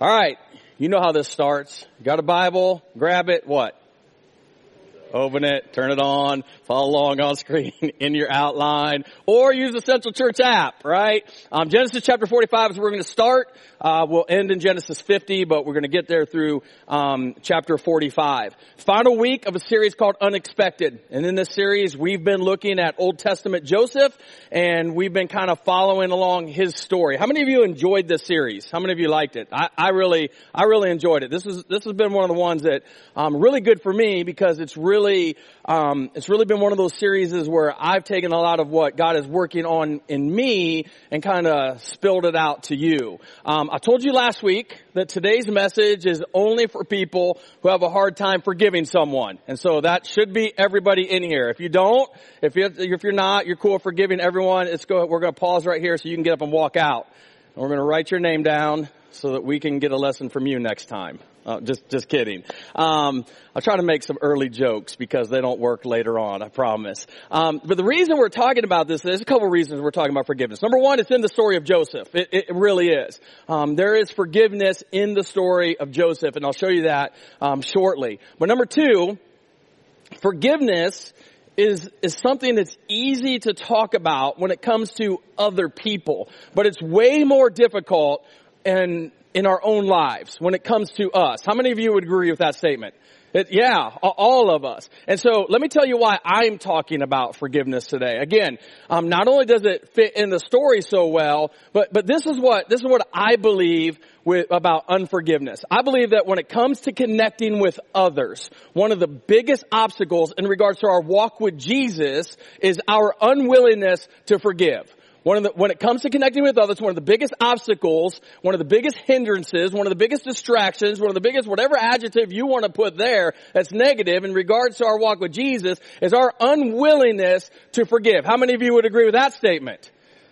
All right. You know how this starts. Got a Bible? Grab it. What? Open it, turn it on, follow along on screen in your outline, or use the Central Church app, right? Um, Genesis chapter 45 is where we're going to start. Uh, we'll end in Genesis 50, but we're going to get there through um, chapter 45. Final week of a series called Unexpected, and in this series we've been looking at Old Testament Joseph, and we've been kind of following along his story. How many of you enjoyed this series? How many of you liked it? I, I really, I really enjoyed it. This is this has been one of the ones that um, really good for me because it's really um, it's really been one of those series where I've taken a lot of what God is working on in me and kind of spilled it out to you. Um, I told you last week that today's message is only for people who have a hard time forgiving someone. And so that should be everybody in here. If you don't, if, you, if you're not, you're cool forgiving everyone, let's go, we're going to pause right here so you can get up and walk out. And we're going to write your name down so that we can get a lesson from you next time. Uh, just, just kidding. Um, I'll try to make some early jokes because they don't work later on. I promise. Um, but the reason we're talking about this, there's a couple reasons we're talking about forgiveness. Number one, it's in the story of Joseph. It, it really is. Um, there is forgiveness in the story of Joseph, and I'll show you that um, shortly. But number two, forgiveness is, is something that's easy to talk about when it comes to other people, but it's way more difficult and in our own lives when it comes to us. How many of you would agree with that statement? It, yeah, all of us. And so let me tell you why I'm talking about forgiveness today. Again, um, not only does it fit in the story so well, but but this is what this is what I believe with about unforgiveness. I believe that when it comes to connecting with others, one of the biggest obstacles in regards to our walk with Jesus is our unwillingness to forgive. One of the, when it comes to connecting with others, one of the biggest obstacles, one of the biggest hindrances, one of the biggest distractions, one of the biggest whatever adjective you want to put there that's negative in regards to our walk with Jesus is our unwillingness to forgive. How many of you would agree with that statement?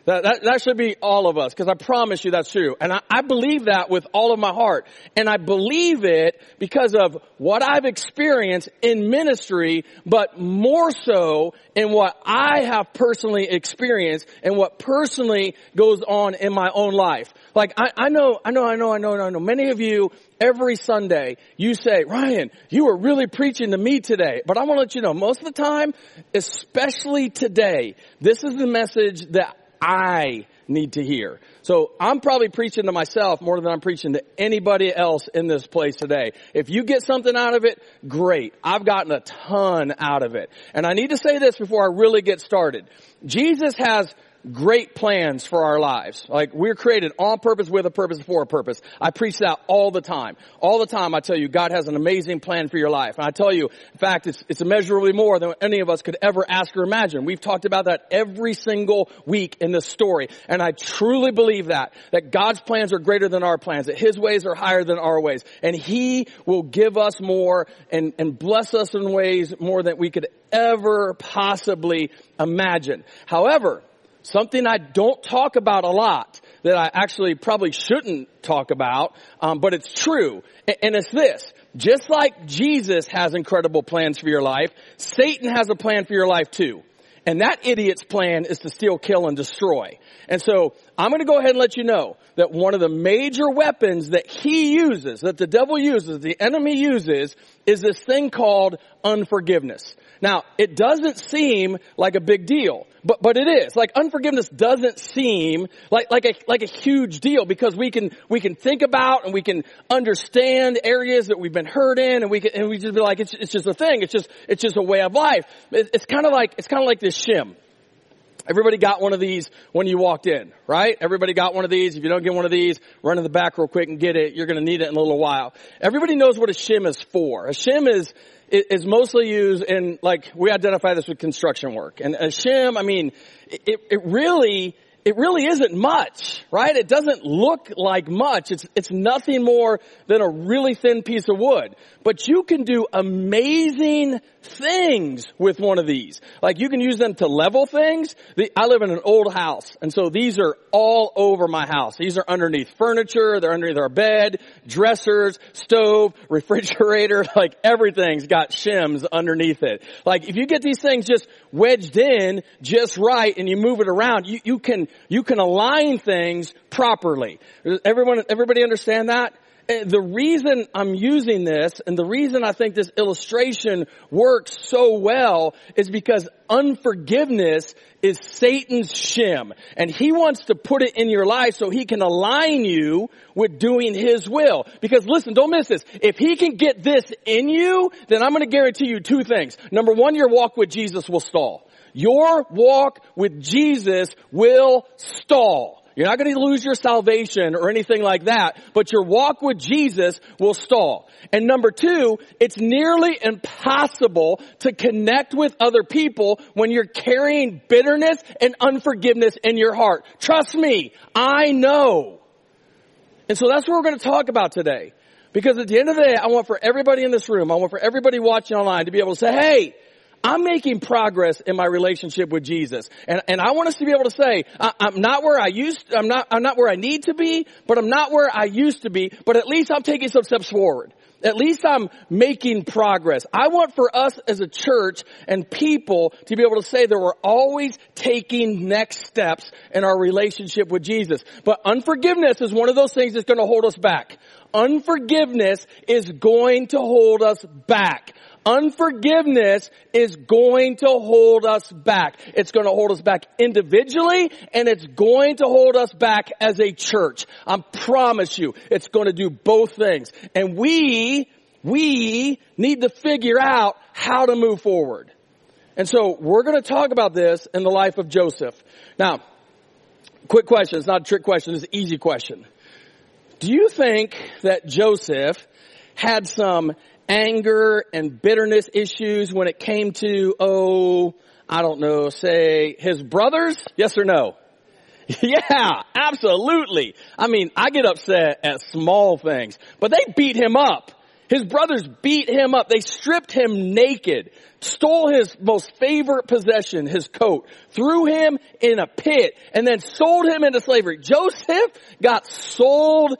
That, that, that, should be all of us, because I promise you that's true. And I, I believe that with all of my heart. And I believe it because of what I've experienced in ministry, but more so in what I have personally experienced and what personally goes on in my own life. Like I, I know, I know, I know, I know, I know. Many of you every Sunday, you say, Ryan, you were really preaching to me today. But I want to let you know, most of the time, especially today, this is the message that I need to hear. So I'm probably preaching to myself more than I'm preaching to anybody else in this place today. If you get something out of it, great. I've gotten a ton out of it. And I need to say this before I really get started. Jesus has great plans for our lives. Like we're created on purpose, with a purpose, for a purpose. I preach that all the time. All the time I tell you God has an amazing plan for your life. And I tell you, in fact, it's, it's immeasurably more than any of us could ever ask or imagine. We've talked about that every single week in this story. And I truly believe that, that God's plans are greater than our plans, that His ways are higher than our ways. And He will give us more and, and bless us in ways more than we could ever possibly imagine. However, Something I don't talk about a lot that I actually probably shouldn't talk about, um, but it's true. And it's this. Just like Jesus has incredible plans for your life, Satan has a plan for your life too. And that idiot's plan is to steal, kill, and destroy. And so I'm going to go ahead and let you know that one of the major weapons that he uses, that the devil uses, the enemy uses, is this thing called unforgiveness. Now, it doesn't seem like a big deal, but, but it is. Like unforgiveness doesn't seem like, like a, like a huge deal because we can, we can think about and we can understand areas that we've been hurt in and we can, and we just be like, it's, it's just a thing. It's just, it's just a way of life. It, it's kind of like, it's kind of like this shim. Everybody got one of these when you walked in, right? Everybody got one of these. If you don't get one of these, run in the back real quick and get it. You're going to need it in a little while. Everybody knows what a shim is for. A shim is is mostly used in like we identify this with construction work. And a shim, I mean, it, it really it really isn't much, right? It doesn't look like much. It's, it's nothing more than a really thin piece of wood. But you can do amazing things with one of these. Like you can use them to level things. The, I live in an old house, and so these are all over my house. These are underneath furniture, they're underneath our bed, dressers, stove, refrigerator, like everything's got shims underneath it. Like if you get these things just wedged in just right and you move it around, you, you can, you can align things properly. Everyone, everybody understand that? eh, the reason I'm using this and the reason I think this illustration works so well is because unforgiveness is Satan's shim and he wants to put it in your life so he can align you with doing his will. Because listen, don't miss this. If he can get this in you, then I'm going to guarantee you two things. Number one, your walk with Jesus will stall. Your walk with Jesus will stall. You're not going to lose your salvation or anything like that, but your walk with Jesus will stall. And number two, it's nearly impossible to connect with other people when you're carrying bitterness and unforgiveness in your heart. Trust me, I know. And so that's what we're going to talk about today. Because at the end of the day, I want for everybody in this room, I want for everybody watching online to be able to say, hey, I'm making progress in my relationship with Jesus. And, and I want us to be able to say, I, am not where I used, I'm not, I'm not where I need to be, but I'm not where I used to be, but at least I'm taking some steps forward. At least I'm making progress. I want for us as a church and people to be able to say that we're always taking next steps in our relationship with Jesus. But unforgiveness is one of those things that's going to hold us back. Unforgiveness is going to hold us back. Unforgiveness is going to hold us back. It's going to hold us back individually and it's going to hold us back as a church. I promise you, it's going to do both things. And we, we need to figure out how to move forward. And so we're going to talk about this in the life of Joseph. Now, quick question. It's not a trick question. It's an easy question. Do you think that Joseph had some anger and bitterness issues when it came to, oh, I don't know, say his brothers? Yes or no? Yeah, absolutely. I mean, I get upset at small things, but they beat him up. His brothers beat him up. They stripped him naked, stole his most favorite possession, his coat, threw him in a pit, and then sold him into slavery. Joseph got sold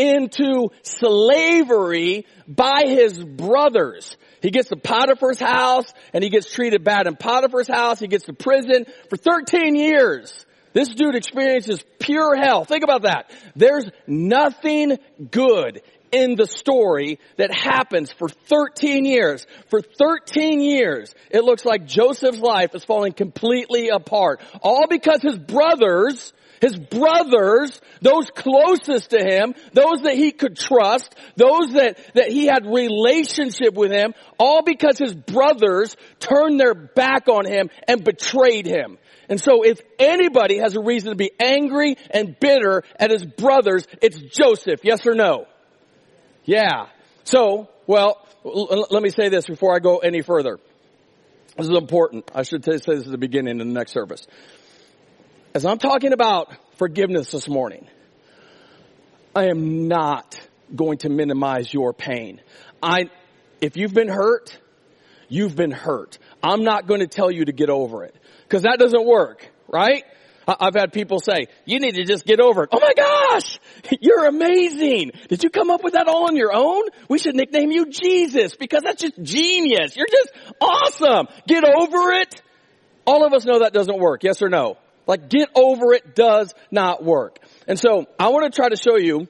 into slavery by his brothers. He gets to Potiphar's house and he gets treated bad in Potiphar's house. He gets to prison for 13 years. This dude experiences pure hell. Think about that. There's nothing good in the story that happens for 13 years. For 13 years, it looks like Joseph's life is falling completely apart. All because his brothers his brothers, those closest to him, those that he could trust, those that, that he had relationship with him, all because his brothers turned their back on him and betrayed him. And so if anybody has a reason to be angry and bitter at his brothers, it's Joseph. Yes or no? Yeah. So, well, l- let me say this before I go any further. This is important. I should say this at the beginning of the next service. As I'm talking about forgiveness this morning, I am not going to minimize your pain. I, if you've been hurt, you've been hurt. I'm not going to tell you to get over it because that doesn't work, right? I've had people say, you need to just get over it. Oh my gosh, you're amazing. Did you come up with that all on your own? We should nickname you Jesus because that's just genius. You're just awesome. Get over it. All of us know that doesn't work. Yes or no? Like get over it does not work. And so I want to try to show you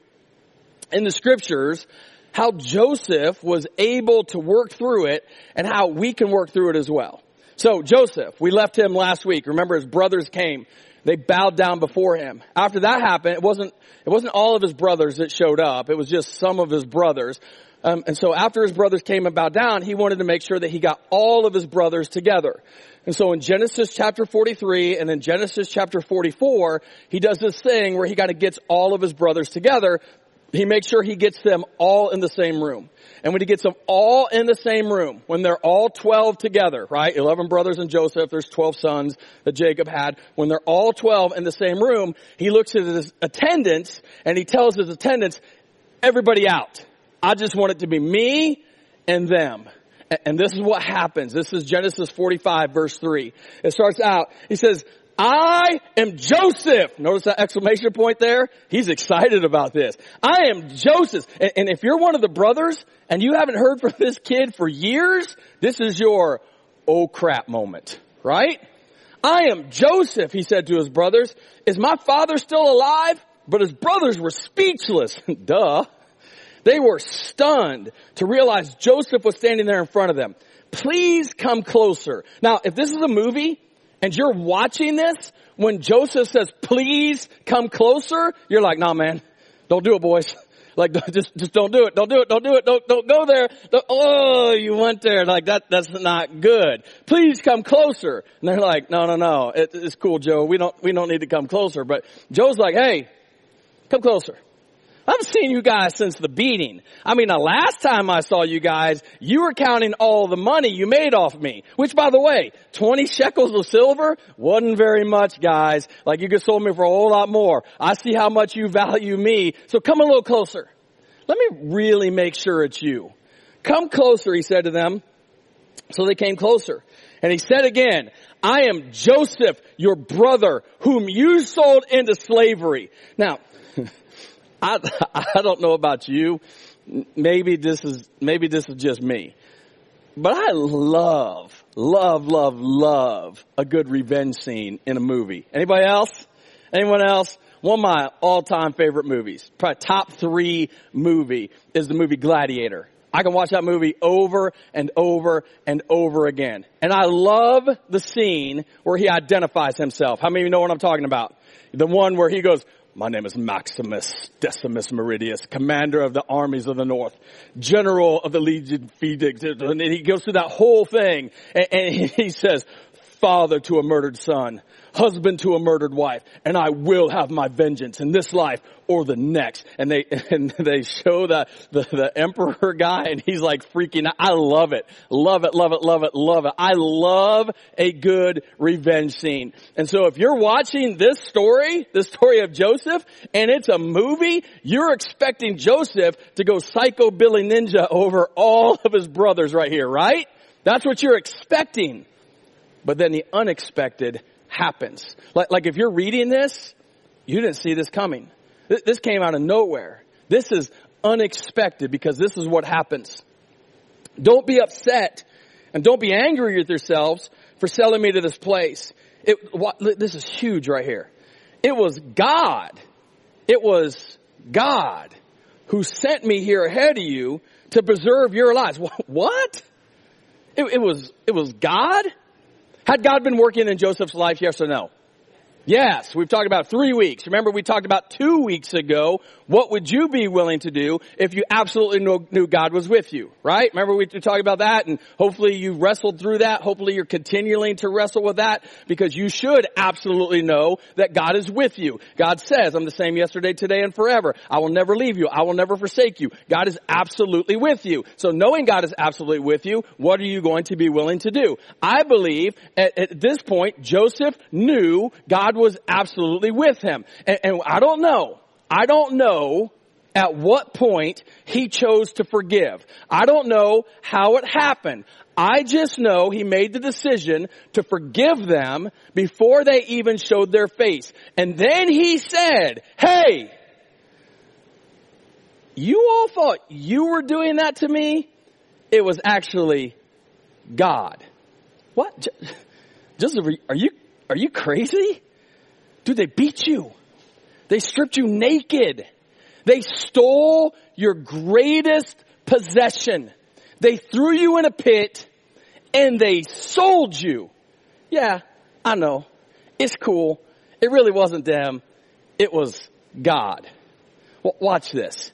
in the scriptures how Joseph was able to work through it and how we can work through it as well. So Joseph, we left him last week. Remember his brothers came. They bowed down before him. After that happened, it wasn't, it wasn't all of his brothers that showed up. It was just some of his brothers. Um, and so after his brothers came and bowed down, he wanted to make sure that he got all of his brothers together. And so in Genesis chapter 43 and in Genesis chapter 44, he does this thing where he kind of gets all of his brothers together. He makes sure he gets them all in the same room. And when he gets them all in the same room, when they're all 12 together, right? 11 brothers and Joseph, there's 12 sons that Jacob had. When they're all 12 in the same room, he looks at his attendants and he tells his attendants, everybody out. I just want it to be me and them. And this is what happens. This is Genesis 45 verse 3. It starts out, he says, I am Joseph. Notice that exclamation point there? He's excited about this. I am Joseph. And, if you're one of the brothers and you haven't heard from this kid for years, this is your oh crap moment, right? I am Joseph, he said to his brothers. Is my father still alive? But his brothers were speechless. Duh. They were stunned to realize Joseph was standing there in front of them. Please come closer. Now, if this is a movie and you're watching this, when Joseph says, please come closer, you're like, nah man, don't do it boys. Like, just, just don't do it. Don't do it. Don't do it. Don't, don't go there. Don't, oh, you went there. Like that, that's not good. Please come closer. And they're like, no, no, no. It, it's cool, Joe. We don't, we don't need to come closer. But Joe's like, hey, come closer. I've seen you guys since the beating. I mean, the last time I saw you guys, you were counting all the money you made off me. Which, by the way, 20 shekels of silver wasn't very much, guys. Like, you could sold me for a whole lot more. I see how much you value me. So come a little closer. Let me really make sure it's you. Come closer, he said to them. So they came closer. And he said again, I am Joseph, your brother, whom you sold into slavery. Now, I, I don't know about you. Maybe this is, maybe this is just me. But I love, love, love, love a good revenge scene in a movie. Anybody else? Anyone else? One of my all-time favorite movies, probably top three movie, is the movie Gladiator. I can watch that movie over and over and over again. And I love the scene where he identifies himself. How many of you know what I'm talking about? The one where he goes, my name is Maximus Decimus Meridius, commander of the armies of the north, general of the legion Felix. And he goes through that whole thing and, and he says, father to a murdered son, husband to a murdered wife, and I will have my vengeance in this life or the next. And they, and they show the, the, the emperor guy and he's like freaking out. I love it. Love it, love it, love it, love it. I love a good revenge scene. And so if you're watching this story, the story of Joseph, and it's a movie, you're expecting Joseph to go psycho Billy Ninja over all of his brothers right here, right? That's what you're expecting. But then the unexpected happens. Like, like if you're reading this, you didn't see this coming. This came out of nowhere. This is unexpected because this is what happens. Don't be upset and don't be angry with yourselves for selling me to this place. It, what, this is huge right here. It was God. It was God who sent me here ahead of you to preserve your lives. What? It, it was, it was God? Had God been working in Joseph's life, yes or no? Yes, we've talked about three weeks. Remember we talked about two weeks ago, what would you be willing to do if you absolutely knew God was with you, right? Remember we talked about that and hopefully you wrestled through that. Hopefully you're continuing to wrestle with that because you should absolutely know that God is with you. God says, I'm the same yesterday, today, and forever. I will never leave you. I will never forsake you. God is absolutely with you. So knowing God is absolutely with you, what are you going to be willing to do? I believe at, at this point, Joseph knew God God was absolutely with him. And, and I don't know. I don't know at what point he chose to forgive. I don't know how it happened. I just know he made the decision to forgive them before they even showed their face. And then he said, hey, you all thought you were doing that to me? It was actually God. What? Joseph, are you, are you crazy? Dude, they beat you. They stripped you naked. They stole your greatest possession. They threw you in a pit and they sold you. Yeah, I know. It's cool. It really wasn't them. It was God. watch this.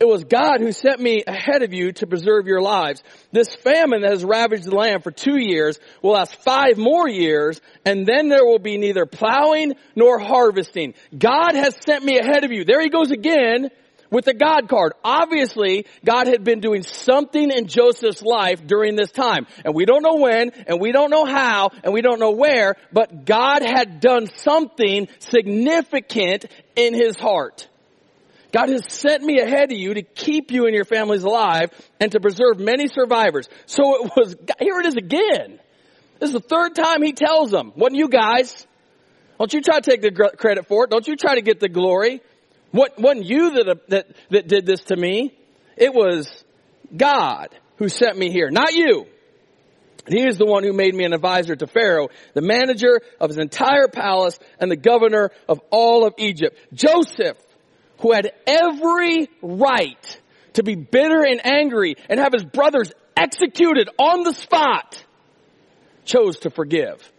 It was God who sent me ahead of you to preserve your lives. This famine that has ravaged the land for two years will last five more years, and then there will be neither plowing nor harvesting. God has sent me ahead of you. There he goes again with the God card. Obviously, God had been doing something in Joseph's life during this time. And we don't know when, and we don't know how, and we don't know where, but God had done something significant in his heart. God has sent me ahead of you to keep you and your families alive and to preserve many survivors. So it was, here it is again. This is the third time he tells them, wasn't you guys? Don't you try to take the credit for it. Don't you try to get the glory. What, wasn't you that, uh, that, that did this to me. It was God who sent me here, not you. he is the one who made me an advisor to Pharaoh, the manager of his entire palace and the governor of all of Egypt. Joseph who had every right to be bitter and angry and have his brothers executed on the spot, chose to forgive.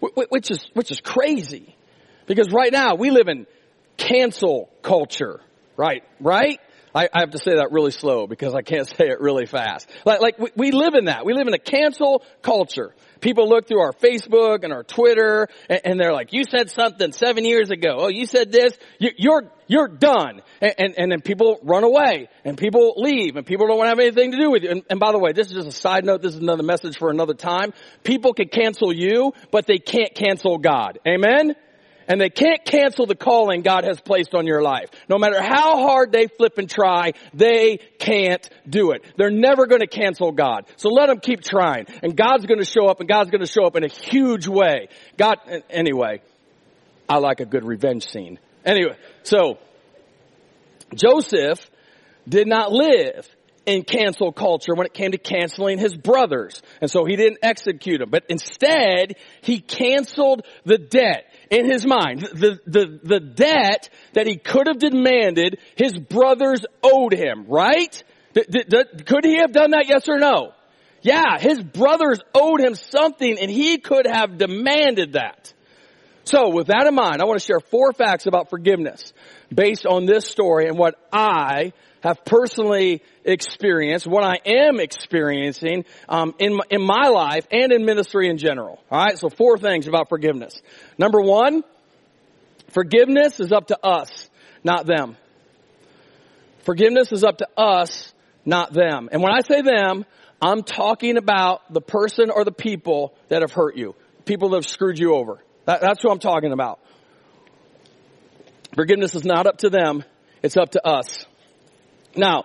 Which is, which is crazy. Because right now we live in cancel culture. Right? Right? I, I, have to say that really slow because I can't say it really fast. Like, like we, we live in that. We live in a cancel culture. People look through our Facebook and our Twitter and, and they're like, you said something seven years ago. Oh, you said this. You, you're, you're done. And, and, and, then people run away and people leave and people don't want to have anything to do with you. And, and by the way, this is just a side note. This is another message for another time. People can cancel you, but they can't cancel God. Amen? And they can't cancel the calling God has placed on your life. No matter how hard they flip and try, they can't do it. They're never going to cancel God. So let them keep trying. And God's going to show up and God's going to show up in a huge way. God, anyway, I like a good revenge scene. Anyway, so Joseph did not live in cancel culture when it came to canceling his brothers. And so he didn't execute them, but instead he canceled the debt in his mind. The, the, the debt that he could have demanded his brothers owed him, right? could he have done that? Yes or no? Yeah, his brothers owed him something and he could have demanded that. So with that in mind, I want to share four facts about forgiveness based on this story and what I have personally experienced, what I am experiencing um, in in my life and in ministry in general. All right, so four things about forgiveness. Number one, forgiveness is up to us, not them. Forgiveness is up to us, not them. And when I say them, I'm talking about the person or the people that have hurt you, people that have screwed you over. That, that's who I'm talking about. Forgiveness is not up to them, it's up to us. Now,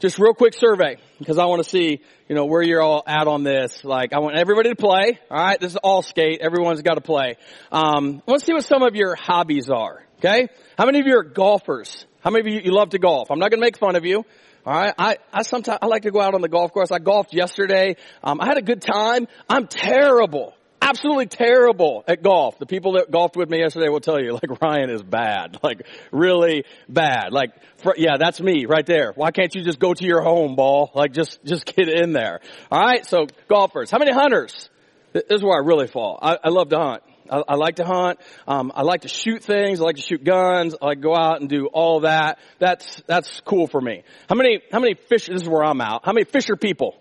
just real quick survey because I want to see, you know, where you're all at on this. Like, I want everybody to play. All right, this is all skate. Everyone's got to play. Um, to see what some of your hobbies are. Okay, how many of you are golfers? How many of you you love to golf? I'm not going to make fun of you. All right, I I sometimes I like to go out on the golf course. I golfed yesterday. Um, I had a good time. I'm terrible absolutely terrible at golf. The people that golfed with me yesterday will tell you, like, Ryan is bad. Like, really bad. Like, yeah, that's me right there. Why can't you just go to your home, ball? Like, just, just get in there. Alright, so golfers. How many hunters? This is where I really fall. I, I love to hunt. I, I, like to hunt. Um, I like to shoot things. I like to shoot guns. I like go out and do all that. That's that's cool for me. How many how many fish? This is where I'm out. How many fisher people?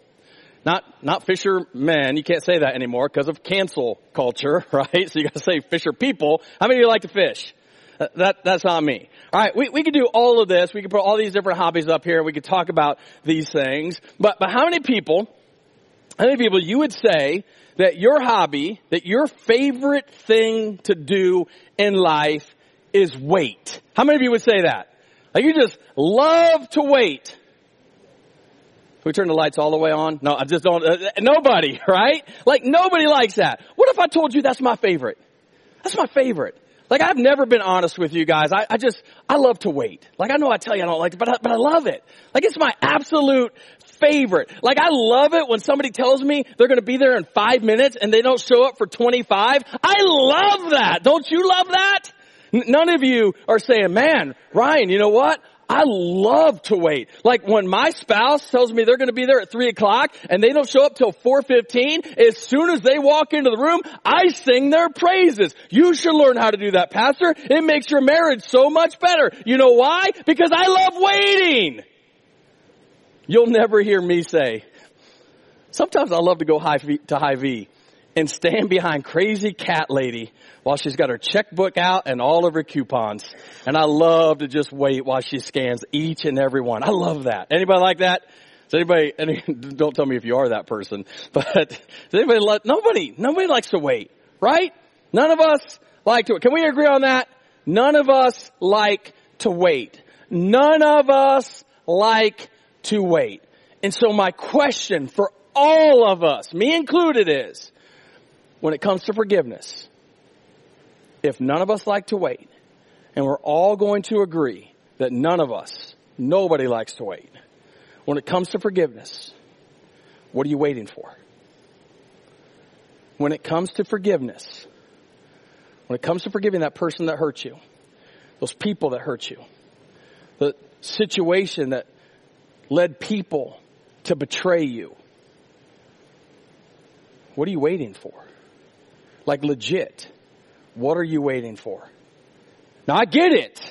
Not, not fishermen. You can't say that anymore because of cancel culture, right? So you gotta say fisher people. How many of you like to fish? That, that's not me. Alright, we, we could do all of this. We could put all these different hobbies up here. We could talk about these things. But, but how many people, how many people you would say that your hobby, that your favorite thing to do in life is wait? How many of you would say that? Like you just love to wait. Can we turn the lights all the way on? No, I just don't, uh, nobody, right? Like nobody likes that. What if I told you that's my favorite? That's my favorite. Like I've never been honest with you guys. I, I just, I love to wait. Like I know I tell you I don't like it, but I, but I love it. Like it's my absolute favorite. Like I love it when somebody tells me they're gonna be there in five minutes and they don't show up for 25. I love that. Don't you love that? None of you are saying, man, Ryan, you know what? I love to wait. Like when my spouse tells me they're going to be there at three o'clock and they don't show up till 4.15, as soon as they walk into the room, I sing their praises. You should learn how to do that, pastor. It makes your marriage so much better. You know why? Because I love waiting. You'll never hear me say, sometimes I love to go high v, to Hy-Vee and stand behind crazy cat lady while she's got her checkbook out and all of her coupons. And I love to just wait while she scans each and every one. I love that. Anybody like that? Does anybody, any, don't tell me if you are that person, but does anybody like, nobody, nobody likes to wait, right? None of us like to, can we agree on that? None of us like to wait. None of us like to wait. And so my question for all of us, me included is, when it comes to forgiveness, if none of us like to wait, and we're all going to agree that none of us, nobody likes to wait, when it comes to forgiveness, what are you waiting for? When it comes to forgiveness, when it comes to forgiving that person that hurt you, those people that hurt you, the situation that led people to betray you. What are you waiting for? Like legit. What are you waiting for? Now I get it.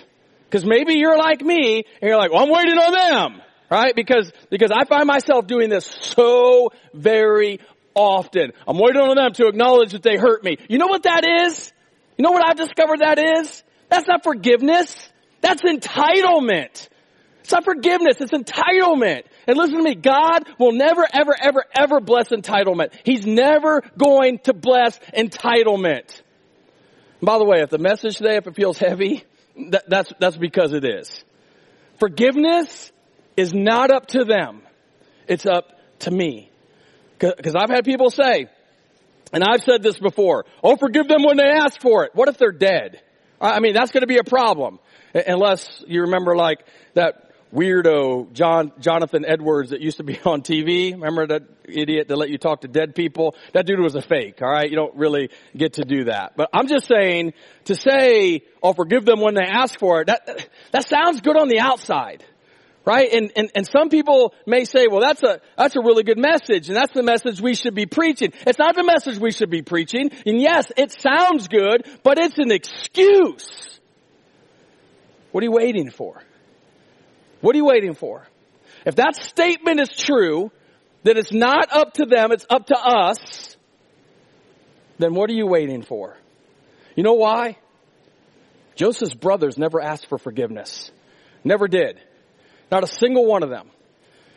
Cause maybe you're like me and you're like, well, I'm waiting on them. Right? Because, because I find myself doing this so very often. I'm waiting on them to acknowledge that they hurt me. You know what that is? You know what I've discovered that is? That's not forgiveness. That's entitlement. It's not forgiveness. It's entitlement. And listen to me. God will never, ever, ever, ever bless entitlement. He's never going to bless entitlement. By the way, if the message today, if it feels heavy, that, that's, that's because it is. Forgiveness is not up to them. It's up to me. Cause I've had people say, and I've said this before, oh, forgive them when they ask for it. What if they're dead? I mean, that's going to be a problem. Unless you remember like that weirdo John, Jonathan Edwards that used to be on TV. Remember that idiot that let you talk to dead people? That dude was a fake, alright? You don't really get to do that. But I'm just saying, to say, oh, forgive them when they ask for it, that, that sounds good on the outside. Right? And, and, and some people may say, well, that's a, that's a really good message, and that's the message we should be preaching. It's not the message we should be preaching, and yes, it sounds good, but it's an excuse. What are you waiting for? What are you waiting for? If that statement is true, that it's not up to them, it's up to us, then what are you waiting for? You know why? Joseph's brothers never asked for forgiveness. Never did. Not a single one of them.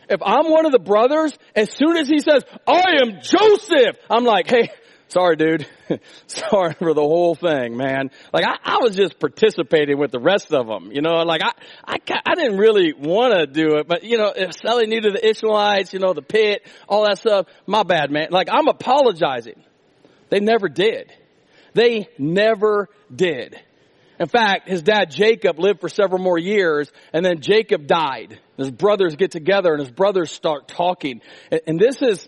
If I'm one of the brothers, as soon as he says, I am Joseph, I'm like, hey, sorry dude. sorry for the whole thing, man. Like I, I, was just participating with the rest of them, you know, like I, I, I didn't really want to do it, but you know, if Sally to the Ishmaelites, you know, the pit, all that stuff, my bad, man. Like I'm apologizing. They never did. They never did. In fact, his dad Jacob lived for several more years and then Jacob died. His brothers get together and his brothers start talking. And this is,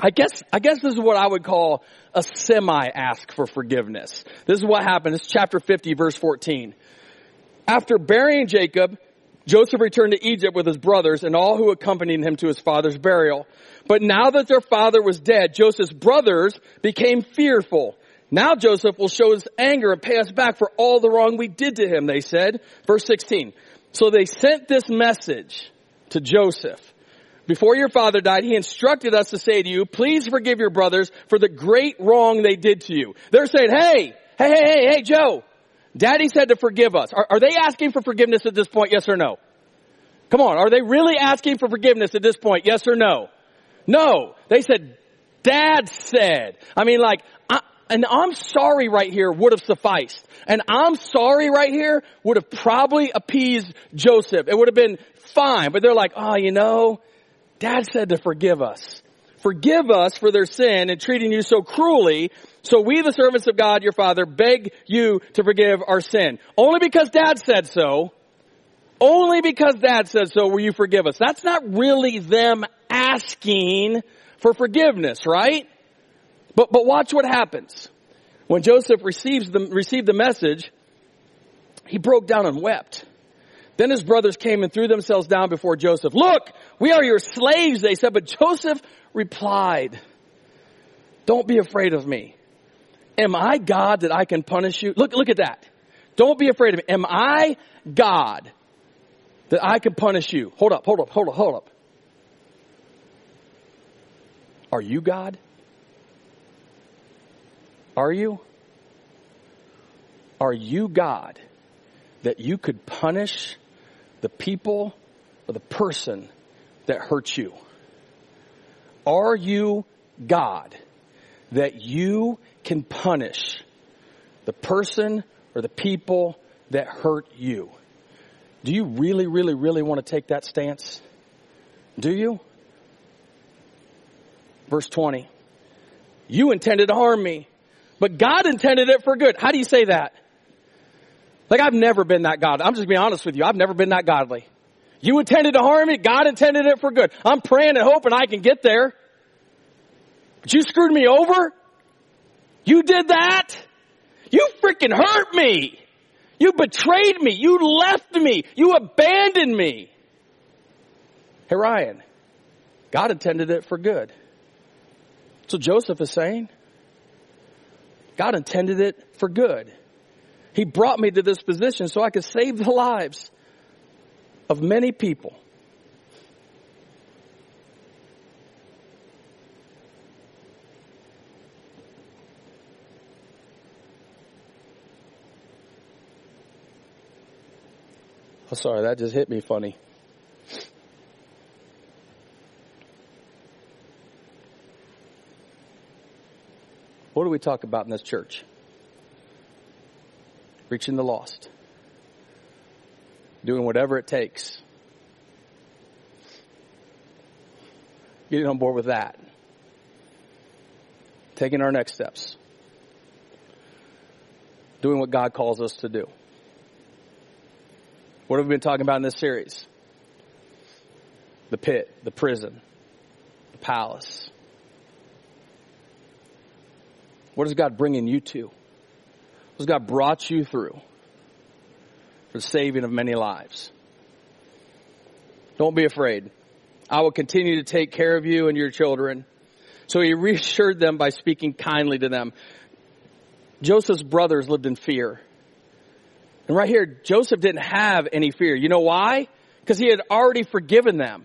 I guess, I guess this is what I would call a semi ask for forgiveness. This is what happened. It's chapter 50 verse 14. After burying Jacob, Joseph returned to Egypt with his brothers and all who accompanied him to his father's burial. But now that their father was dead, Joseph's brothers became fearful now Joseph will show his anger and pay us back for all the wrong we did to him, they said. Verse 16. So they sent this message to Joseph. Before your father died, he instructed us to say to you, please forgive your brothers for the great wrong they did to you. They're saying, hey, hey, hey, hey, hey, Joe, daddy said to forgive us. Are, are they asking for forgiveness at this point? Yes or no? Come on. Are they really asking for forgiveness at this point? Yes or no? No. They said, dad said. I mean like, and I'm sorry right here would have sufficed. And I'm sorry right here would have probably appeased Joseph. It would have been fine. But they're like, oh, you know, dad said to forgive us. Forgive us for their sin and treating you so cruelly. So we, the servants of God, your father, beg you to forgive our sin. Only because dad said so. Only because dad said so will you forgive us. That's not really them asking for forgiveness, right? But, but watch what happens. When Joseph receives the, received the message, he broke down and wept. Then his brothers came and threw themselves down before Joseph. Look, we are your slaves, they said. But Joseph replied, don't be afraid of me. Am I God that I can punish you? Look, look at that. Don't be afraid of me. Am I God that I can punish you? Hold up, hold up, hold up, hold up. Are you God? Are you? Are you God that you could punish the people or the person that hurt you? Are you God that you can punish the person or the people that hurt you? Do you really, really, really want to take that stance? Do you? Verse 20. You intended to harm me but God intended it for good. How do you say that? Like I've never been that God. I'm just being honest with you. I've never been that godly. You intended to harm me. God intended it for good. I'm praying and hoping I can get there. But you screwed me over. You did that. You freaking hurt me. You betrayed me. You left me. You abandoned me. Hey, Ryan, God intended it for good. So Joseph is saying, God intended it for good. He brought me to this position so I could save the lives of many people. Oh, sorry, that just hit me funny. What do we talk about in this church? Reaching the lost. Doing whatever it takes. Getting on board with that. Taking our next steps. Doing what God calls us to do. What have we been talking about in this series? The pit, the prison, the palace. What is God bringing you to? Has God brought you through for the saving of many lives? Don't be afraid. I will continue to take care of you and your children. So he reassured them by speaking kindly to them. Joseph's brothers lived in fear. And right here, Joseph didn't have any fear. You know why? Because he had already forgiven them.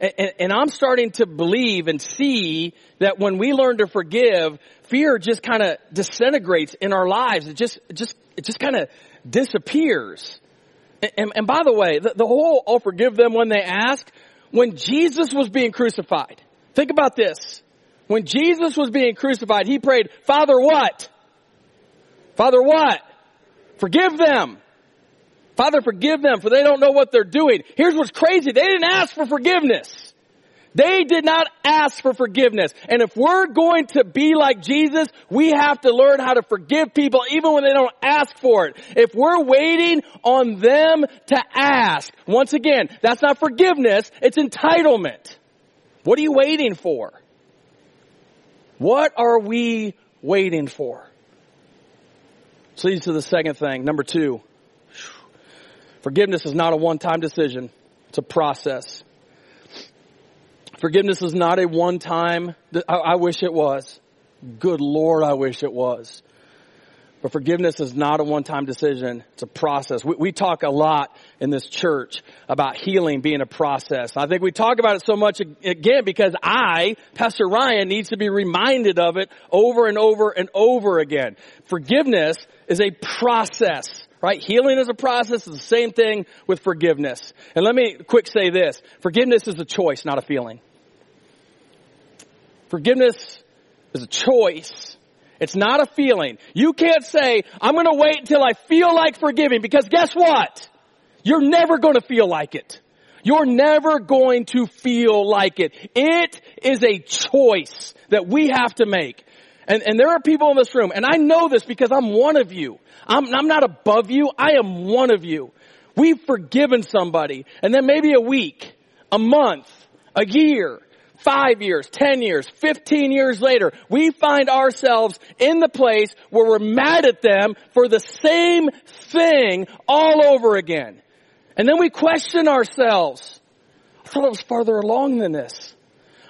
And, and, I'm starting to believe and see that when we learn to forgive, fear just kind of disintegrates in our lives. It just, just, it just kind of disappears. And, and, by the way, the, the whole, I'll forgive them when they ask, when Jesus was being crucified, think about this. When Jesus was being crucified, he prayed, Father what? Father what? Forgive them. Father, forgive them for they don't know what they're doing. Here's what's crazy. They didn't ask for forgiveness. They did not ask for forgiveness. And if we're going to be like Jesus, we have to learn how to forgive people even when they don't ask for it. If we're waiting on them to ask, once again, that's not forgiveness, it's entitlement. What are you waiting for? What are we waiting for? This leads to the second thing. Number two, forgiveness is not a one-time decision. It's a process. Forgiveness is not a one-time, I, wish it was. Good Lord, I wish it was. But forgiveness is not a one-time decision. It's a process. We, we, talk a lot in this church about healing being a process. I think we talk about it so much again because I, Pastor Ryan, needs to be reminded of it over and over and over again. Forgiveness is a process. Right? Healing is a process. It's the same thing with forgiveness. And let me quick say this. Forgiveness is a choice, not a feeling. Forgiveness is a choice it's not a feeling. You can't say, I'm gonna wait until I feel like forgiving because guess what? You're never gonna feel like it. You're never going to feel like it. It is a choice that we have to make. And, and there are people in this room, and I know this because I'm one of you. I'm, I'm not above you. I am one of you. We've forgiven somebody, and then maybe a week, a month, a year, five years, ten years, fifteen years later, we find ourselves in the place where we're mad at them for the same thing all over again. And then we question ourselves. I thought it was farther along than this.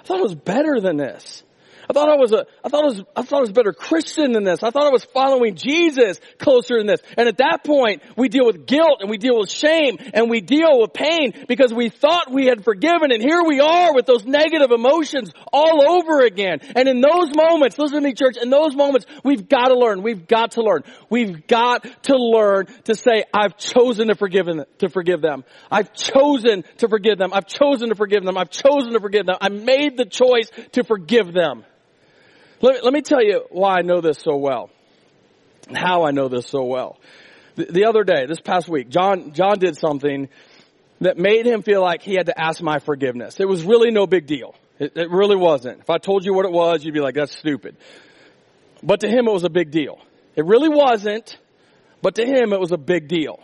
I thought it was better than this. I thought I was a, I thought I was, I thought I was a better Christian than this. I thought I was following Jesus closer than this. And at that point, we deal with guilt and we deal with shame and we deal with pain because we thought we had forgiven and here we are with those negative emotions all over again. And in those moments, listen to me church, in those moments, we've got to learn. We've got to learn. We've got to learn to say, I've chosen to forgive to forgive them. I've chosen to forgive them. I've chosen to forgive them. I've chosen to forgive them. I made the choice to forgive them. Let me, let me tell you why I know this so well. And how I know this so well. The, the other day, this past week, John, John did something that made him feel like he had to ask my forgiveness. It was really no big deal. It, it really wasn't. If I told you what it was, you'd be like, that's stupid. But to him, it was a big deal. It really wasn't, but to him, it was a big deal.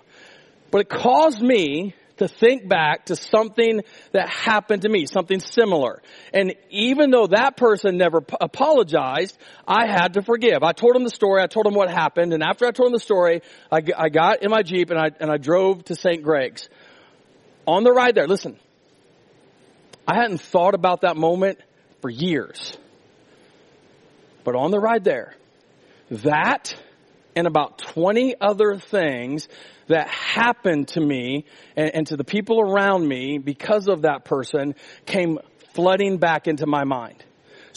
But it caused me to think back to something that happened to me, something similar. And even though that person never apologized, I had to forgive. I told him the story, I told him what happened, and after I told him the story, I, I got in my Jeep and I, and I drove to St. Greg's. On the ride there, listen, I hadn't thought about that moment for years. But on the ride there, that and about 20 other things that happened to me and, and, to the people around me because of that person came flooding back into my mind.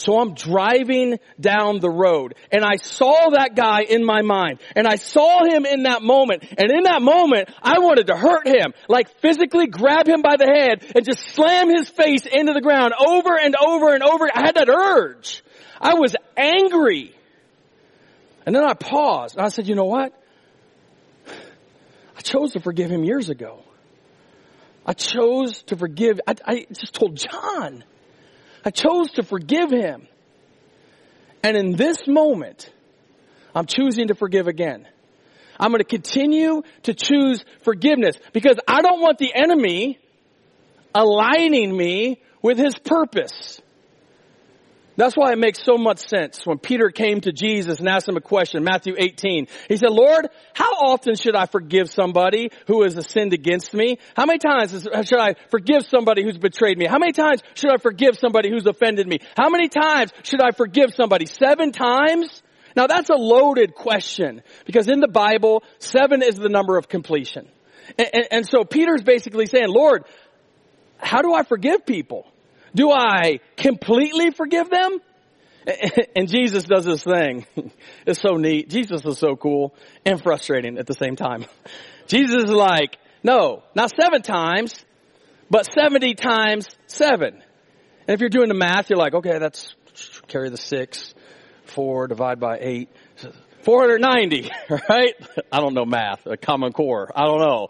So I'm driving down the road and I saw that guy in my mind and I saw him in that moment and in that moment I wanted to hurt him, like physically grab him by the head and just slam his face into the ground over and over and over. I had that urge. I was angry. And then I paused and I said, you know what? I chose to forgive him years ago. I chose to forgive. I, I just told John. I chose to forgive him. And in this moment, I'm choosing to forgive again. I'm going to continue to choose forgiveness because I don't want the enemy aligning me with his purpose. That's why it makes so much sense when Peter came to Jesus and asked him a question, Matthew 18. He said, Lord, how often should I forgive somebody who has sinned against me? How many times should I forgive somebody who's betrayed me? How many times should I forgive somebody who's offended me? How many times should I forgive somebody? Seven times? Now that's a loaded question because in the Bible, seven is the number of completion. And, and, and so Peter's basically saying, Lord, how do I forgive people? Do I completely forgive them? And Jesus does this thing. It's so neat. Jesus is so cool and frustrating at the same time. Jesus is like, no, not seven times, but 70 times seven. And if you're doing the math, you're like, okay, that's carry the six, four, divide by eight. 490, right? I don't know math, a common core. I don't know.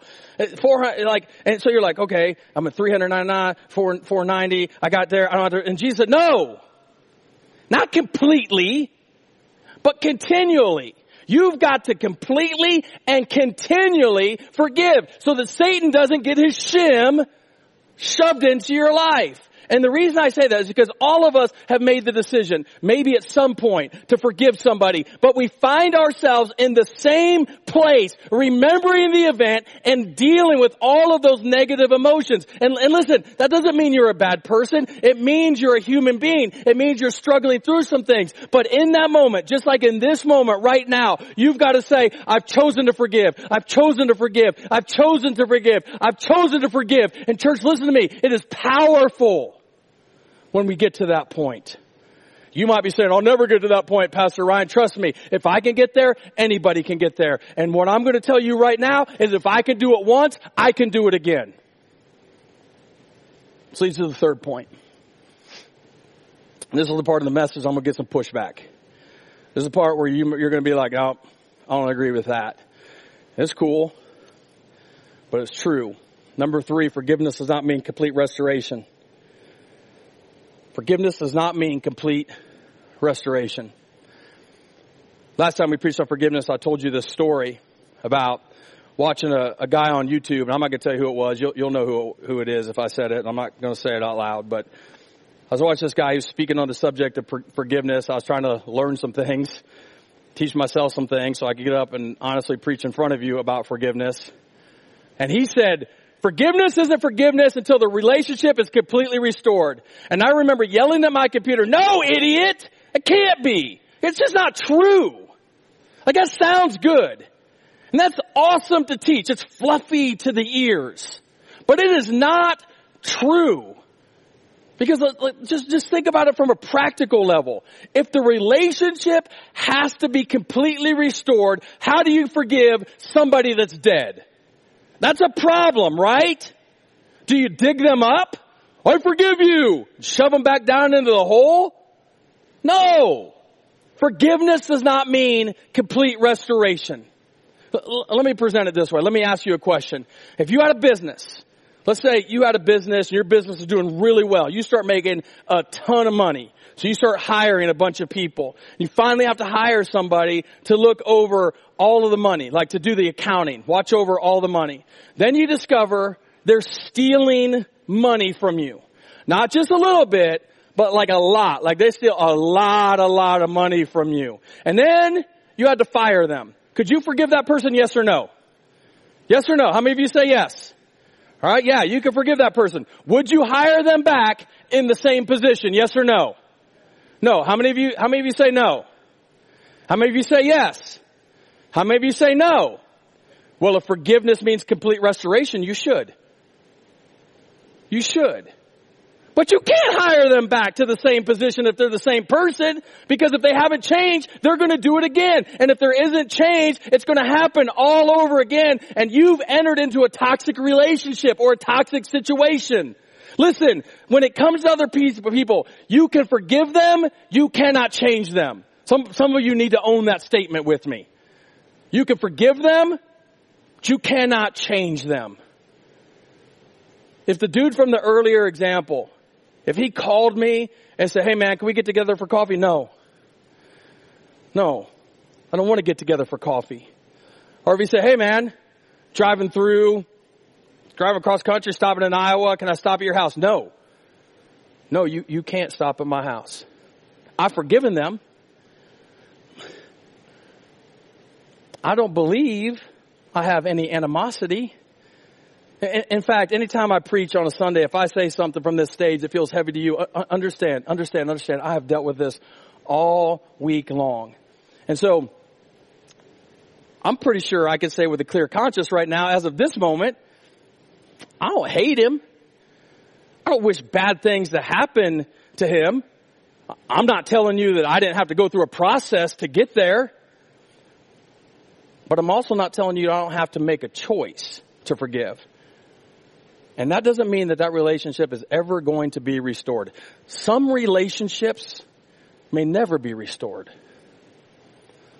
400, like, and so you're like, okay, I'm at 399, 4, 490, I got there, I don't have to, and Jesus said, no! Not completely, but continually. You've got to completely and continually forgive so that Satan doesn't get his shim shoved into your life. And the reason I say that is because all of us have made the decision, maybe at some point, to forgive somebody, but we find ourselves in the same place, remembering the event and dealing with all of those negative emotions. And, and listen, that doesn't mean you're a bad person. It means you're a human being. It means you're struggling through some things. But in that moment, just like in this moment right now, you've got to say, I've chosen to forgive. I've chosen to forgive. I've chosen to forgive. I've chosen to forgive. And church, listen to me. It is powerful when we get to that point. You might be saying, I'll never get to that point, Pastor Ryan. Trust me. If I can get there, anybody can get there. And what I'm going to tell you right now is if I can do it once, I can do it again. This leads to the third point. This is the part of the message I'm going to get some pushback. This is the part where you, you're going to be like, oh, I don't agree with that. It's cool, but it's true. Number three, forgiveness does not mean complete restoration. Forgiveness does not mean complete restoration. Last time we preached on forgiveness, I told you this story about watching a, a guy on YouTube, and I'm not going to tell you who it was. You'll, you'll know who, who it is if I said it. I'm not going to say it out loud, but I was watching this guy who's speaking on the subject of forgiveness. I was trying to learn some things, teach myself some things so I could get up and honestly preach in front of you about forgiveness. And he said, Forgiveness isn't forgiveness until the relationship is completely restored. And I remember yelling at my computer, no idiot! It can't be! It's just not true! Like that sounds good. And that's awesome to teach. It's fluffy to the ears. But it is not true. Because just, just think about it from a practical level. If the relationship has to be completely restored, how do you forgive somebody that's dead? That's a problem, right? Do you dig them up? I forgive you. Shove them back down into the hole? No. Forgiveness does not mean complete restoration. Let me present it this way. Let me ask you a question. If you had a business, let's say you had a business and your business is doing really well. You start making a ton of money. So you start hiring a bunch of people. You finally have to hire somebody to look over all of the money, like to do the accounting, watch over all the money. Then you discover they're stealing money from you. Not just a little bit, but like a lot. Like they steal a lot, a lot of money from you. And then you had to fire them. Could you forgive that person? Yes or no? Yes or no? How many of you say yes? Alright, yeah, you can forgive that person. Would you hire them back in the same position? Yes or no? No. How many of you, how many of you say no? How many of you say yes? How many of you say no? Well, if forgiveness means complete restoration, you should. You should. But you can't hire them back to the same position if they're the same person, because if they haven't changed, they're gonna do it again. And if there isn't change, it's gonna happen all over again, and you've entered into a toxic relationship or a toxic situation. Listen, when it comes to other people, you can forgive them, you cannot change them. Some, some of you need to own that statement with me. You can forgive them, but you cannot change them. If the dude from the earlier example if he called me and said, hey man, can we get together for coffee? No. No. I don't want to get together for coffee. Or if he said, hey man, driving through, driving across country, stopping in Iowa, can I stop at your house? No. No, you, you can't stop at my house. I've forgiven them. I don't believe I have any animosity. In fact, anytime I preach on a Sunday, if I say something from this stage that feels heavy to you, uh, uh, understand, understand, understand, I have dealt with this all week long. And so, I'm pretty sure I can say with a clear conscience right now, as of this moment, I don't hate him. I don't wish bad things to happen to him. I'm not telling you that I didn't have to go through a process to get there. But I'm also not telling you I don't have to make a choice to forgive. And that doesn't mean that that relationship is ever going to be restored. Some relationships may never be restored.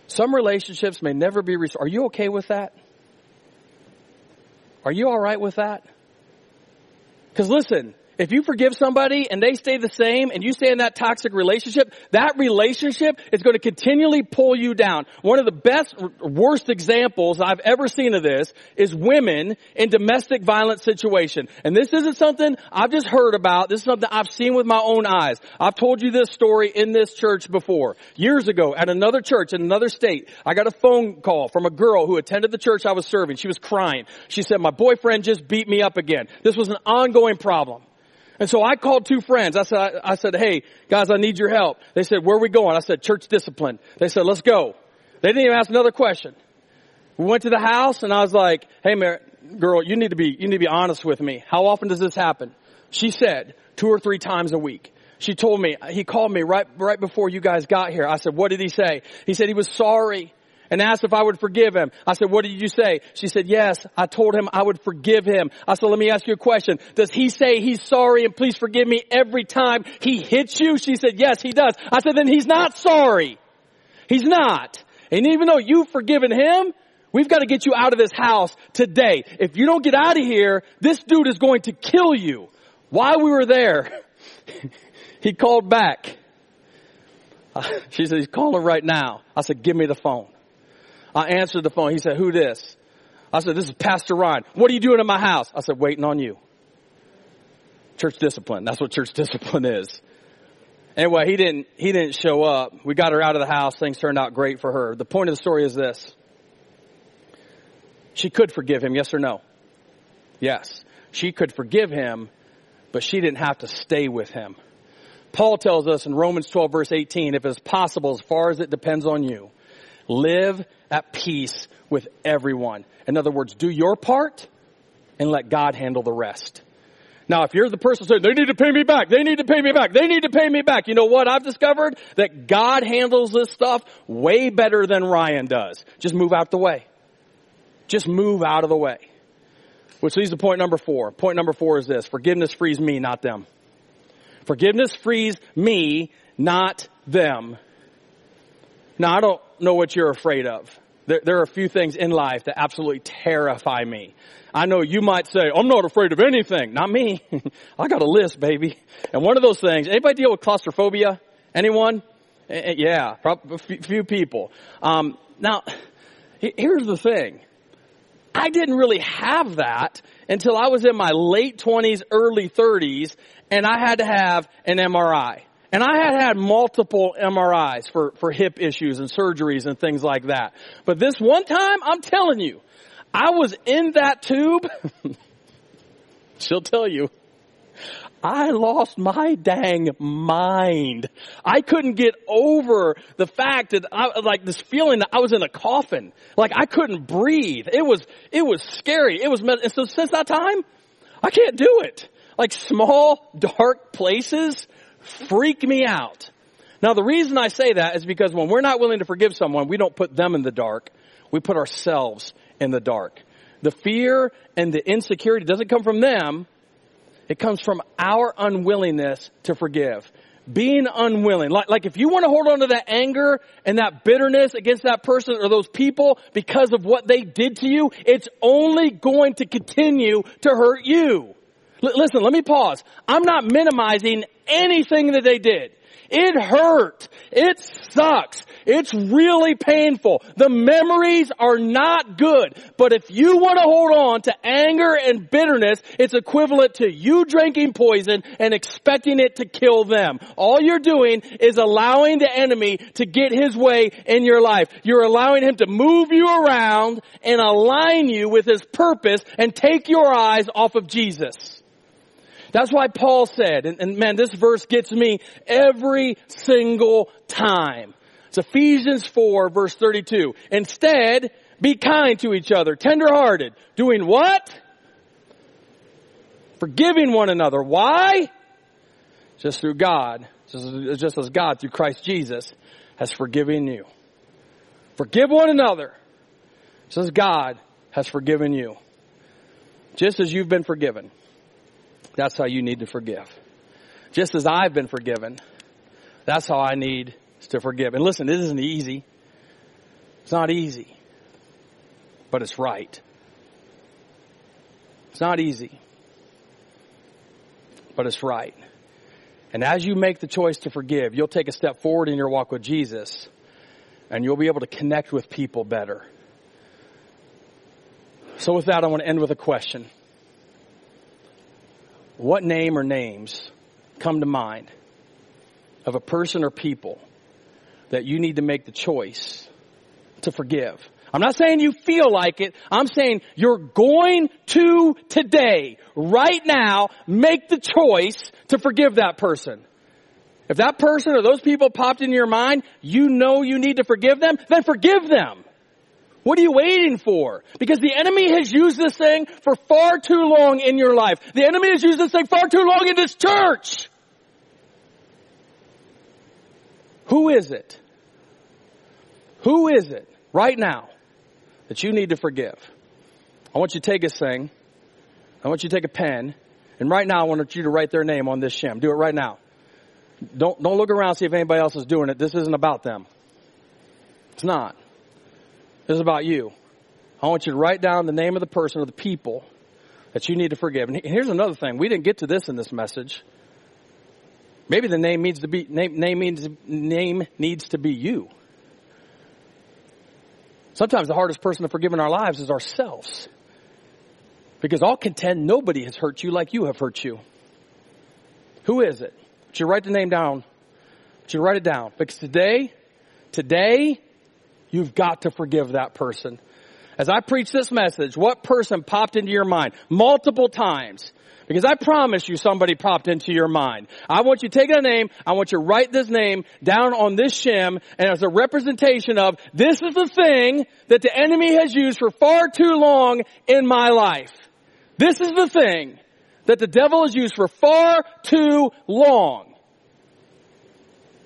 Some relationships may never be restored. Are you okay with that? Are you alright with that? Cause listen, if you forgive somebody and they stay the same and you stay in that toxic relationship, that relationship is going to continually pull you down. One of the best, worst examples I've ever seen of this is women in domestic violence situation. And this isn't something I've just heard about. This is something I've seen with my own eyes. I've told you this story in this church before. Years ago at another church in another state, I got a phone call from a girl who attended the church I was serving. She was crying. She said, my boyfriend just beat me up again. This was an ongoing problem. And so I called two friends. I said, I, said, hey, guys, I need your help. They said, where are we going? I said, church discipline. They said, let's go. They didn't even ask another question. We went to the house and I was like, hey, girl, you need to be, you need to be honest with me. How often does this happen? She said, two or three times a week. She told me, he called me right, right before you guys got here. I said, what did he say? He said he was sorry and asked if I would forgive him. I said, what did you say? She said, yes, I told him I would forgive him. I said, let me ask you a question. Does he say he's sorry and please forgive me every time he hits you? She said, yes, he does. I said, then he's not sorry. He's not. And even though you've forgiven him, we've got to get you out of this house today. If you don't get out of here, this dude is going to kill you. While we were there, he called back. She said, he's calling right now. I said, give me the phone. I answered the phone. He said, who this? I said, this is Pastor Ryan. What are you doing in my house? I said, waiting on you. Church discipline. That's what church discipline is. Anyway, he didn't, he didn't show up. We got her out of the house. Things turned out great for her. The point of the story is this. She could forgive him, yes or no? Yes. She could forgive him, but she didn't have to stay with him. Paul tells us in Romans 12 verse 18, if it's possible, as far as it depends on you, live at peace with everyone. In other words, do your part and let God handle the rest. Now, if you're the person saying, they need to pay me back, they need to pay me back, they need to pay me back, you know what I've discovered? That God handles this stuff way better than Ryan does. Just move out the way. Just move out of the way. Which leads to point number four. Point number four is this. Forgiveness frees me, not them. Forgiveness frees me, not them. Now, I don't know what you're afraid of. There, there, are a few things in life that absolutely terrify me. I know you might say, I'm not afraid of anything. Not me. I got a list, baby. And one of those things, anybody deal with claustrophobia? Anyone? Yeah, a few people. Um, now, here's the thing. I didn't really have that until I was in my late 20s, early 30s, and I had to have an MRI. And I had had multiple MRIs for, for hip issues and surgeries and things like that. But this one time, I'm telling you, I was in that tube She'll tell you. I lost my dang mind. I couldn't get over the fact that I, like this feeling that I was in a coffin. Like I couldn't breathe. It was, it was scary. It was, and so since that time, I can't do it. Like small, dark places freak me out. Now the reason I say that is because when we're not willing to forgive someone, we don't put them in the dark. We put ourselves in the dark. The fear and the insecurity doesn't come from them. It comes from our unwillingness to forgive. Being unwilling. Like, like if you want to hold on to that anger and that bitterness against that person or those people because of what they did to you, it's only going to continue to hurt you. L- listen, let me pause. I'm not minimizing anything that they did. It hurt. It sucks. It's really painful. The memories are not good. But if you want to hold on to anger and bitterness, it's equivalent to you drinking poison and expecting it to kill them. All you're doing is allowing the enemy to get his way in your life. You're allowing him to move you around and align you with his purpose and take your eyes off of Jesus. That's why Paul said, and, and, man, this verse gets me every single time. It's Ephesians 4 verse 32. Instead, be kind to each other, tenderhearted, doing what? Forgiving one another. Why? Just through God, just, just as God through Christ Jesus has forgiven you. Forgive one another, just as God has forgiven you. Just as you've been forgiven. That's how you need to forgive. Just as I've been forgiven, that's how I need to forgive. And listen, this isn't easy. It's not easy. But it's right. It's not easy. But it's right. And as you make the choice to forgive, you'll take a step forward in your walk with Jesus and you'll be able to connect with people better. So with that, I want to end with a question. What name or names come to mind of a person or people that you need to make the choice to forgive. I'm not saying you feel like it. I'm saying you're going to today, right now, make the choice to forgive that person. If that person or those people popped into your mind, you know you need to forgive them, then forgive them. What are you waiting for? Because the enemy has used this thing for far too long in your life. The enemy has used this thing far too long in this church. Who is it who is it right now that you need to forgive? I want you to take a thing. I want you to take a pen. And right now I want you to write their name on this shim. Do it right now. Don't, don't look around see if anybody else is doing it. This isn't about them. It's not. This is about you. I want you to write down the name of the person or the people that you need to forgive. And here's another thing. We didn't get to this in this message. Maybe the name needs to be name, name name needs to be you. Sometimes the hardest person to forgive in our lives is ourselves. Because I'll contend nobody has hurt you like you have hurt you. Who is it? Would you write the name down? Would you write it down? Because today, today, you've got to forgive that person. As I preach this message, what person popped into your mind multiple times because I promise you somebody popped into your mind. I want you to take a name, I want you to write this name down on this shim, and as a representation of, this is the thing that the enemy has used for far too long in my life. This is the thing that the devil has used for far too long.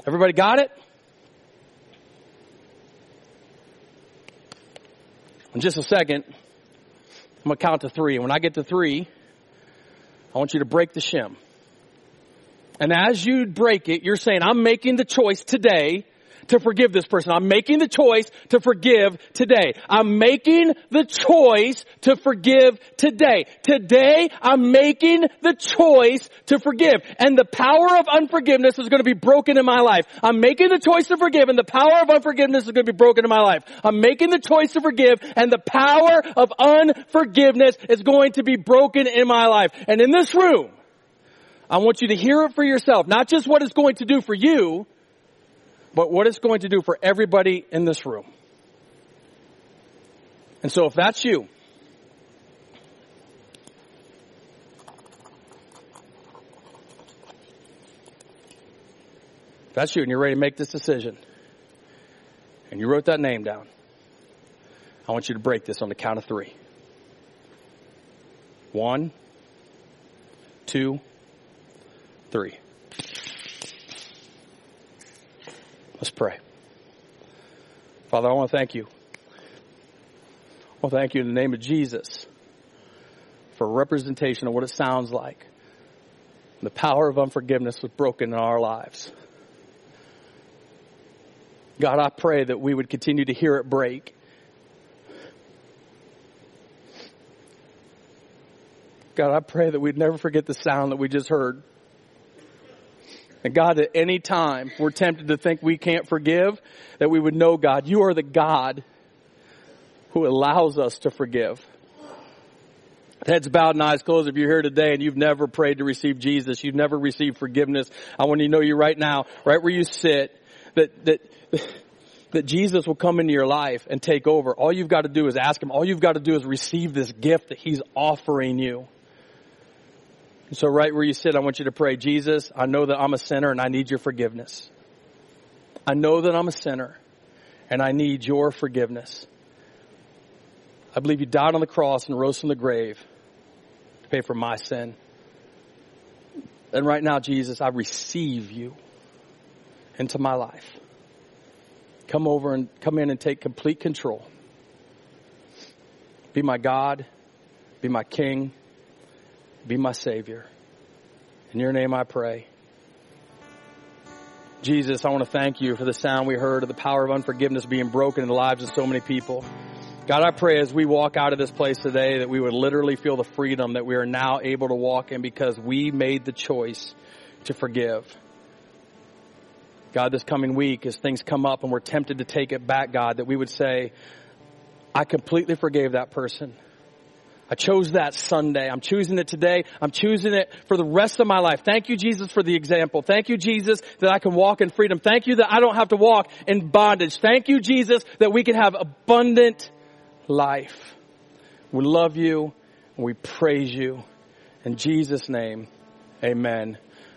Everybody got it? In just a second, I'm going to count to three. And when I get to three, I want you to break the shim. And as you break it, you're saying, I'm making the choice today to forgive this person. I'm making the choice to forgive today. I'm making the choice to forgive today. Today, I'm making the choice to forgive. And the power of unforgiveness is going to be broken in my life. I'm making the choice to forgive and the power of unforgiveness is going to be broken in my life. I'm making the choice to forgive and the power of unforgiveness is going to be broken in my life. And in this room, I want you to hear it for yourself, not just what it's going to do for you, but what it's going to do for everybody in this room. And so if that's you, if that's you and you're ready to make this decision, and you wrote that name down, I want you to break this on the count of three. One, two, three. Let's pray. Father, I want to thank you. To thank you in the name of Jesus for representation of what it sounds like. The power of unforgiveness was broken in our lives. God, I pray that we would continue to hear it break. God, I pray that we'd never forget the sound that we just heard. And God, at any time we're tempted to think we can't forgive, that we would know, God, you are the God who allows us to forgive. Heads bowed and eyes closed. If you're here today and you've never prayed to receive Jesus, you've never received forgiveness, I want you to know you right now, right where you sit, that, that, that Jesus will come into your life and take over. All you've got to do is ask Him. All you've got to do is receive this gift that He's offering you. So right where you sit, I want you to pray, Jesus, I know that I'm a sinner and I need your forgiveness. I know that I'm a sinner and I need your forgiveness. I believe you died on the cross and rose from the grave to pay for my sin. And right now, Jesus, I receive you into my life. Come over and come in and take complete control. Be my God, be my King, be my Savior. In your name I pray. Jesus, I want to thank you for the sound we heard of the power of unforgiveness being broken in the lives of so many people. God, I pray as we walk out of this place today that we would literally feel the freedom that we are now able to walk in because we made the choice to forgive. God, this coming week, as things come up and we're tempted to take it back, God, that we would say, I completely forgave that person. I chose that Sunday. I'm choosing it today. I'm choosing it for the rest of my life. Thank you, Jesus, for the example. Thank you, Jesus, that I can walk in freedom. Thank you that I don't have to walk in bondage. Thank you, Jesus, that we can have abundant life. We love you we praise you. In Jesus' name, amen.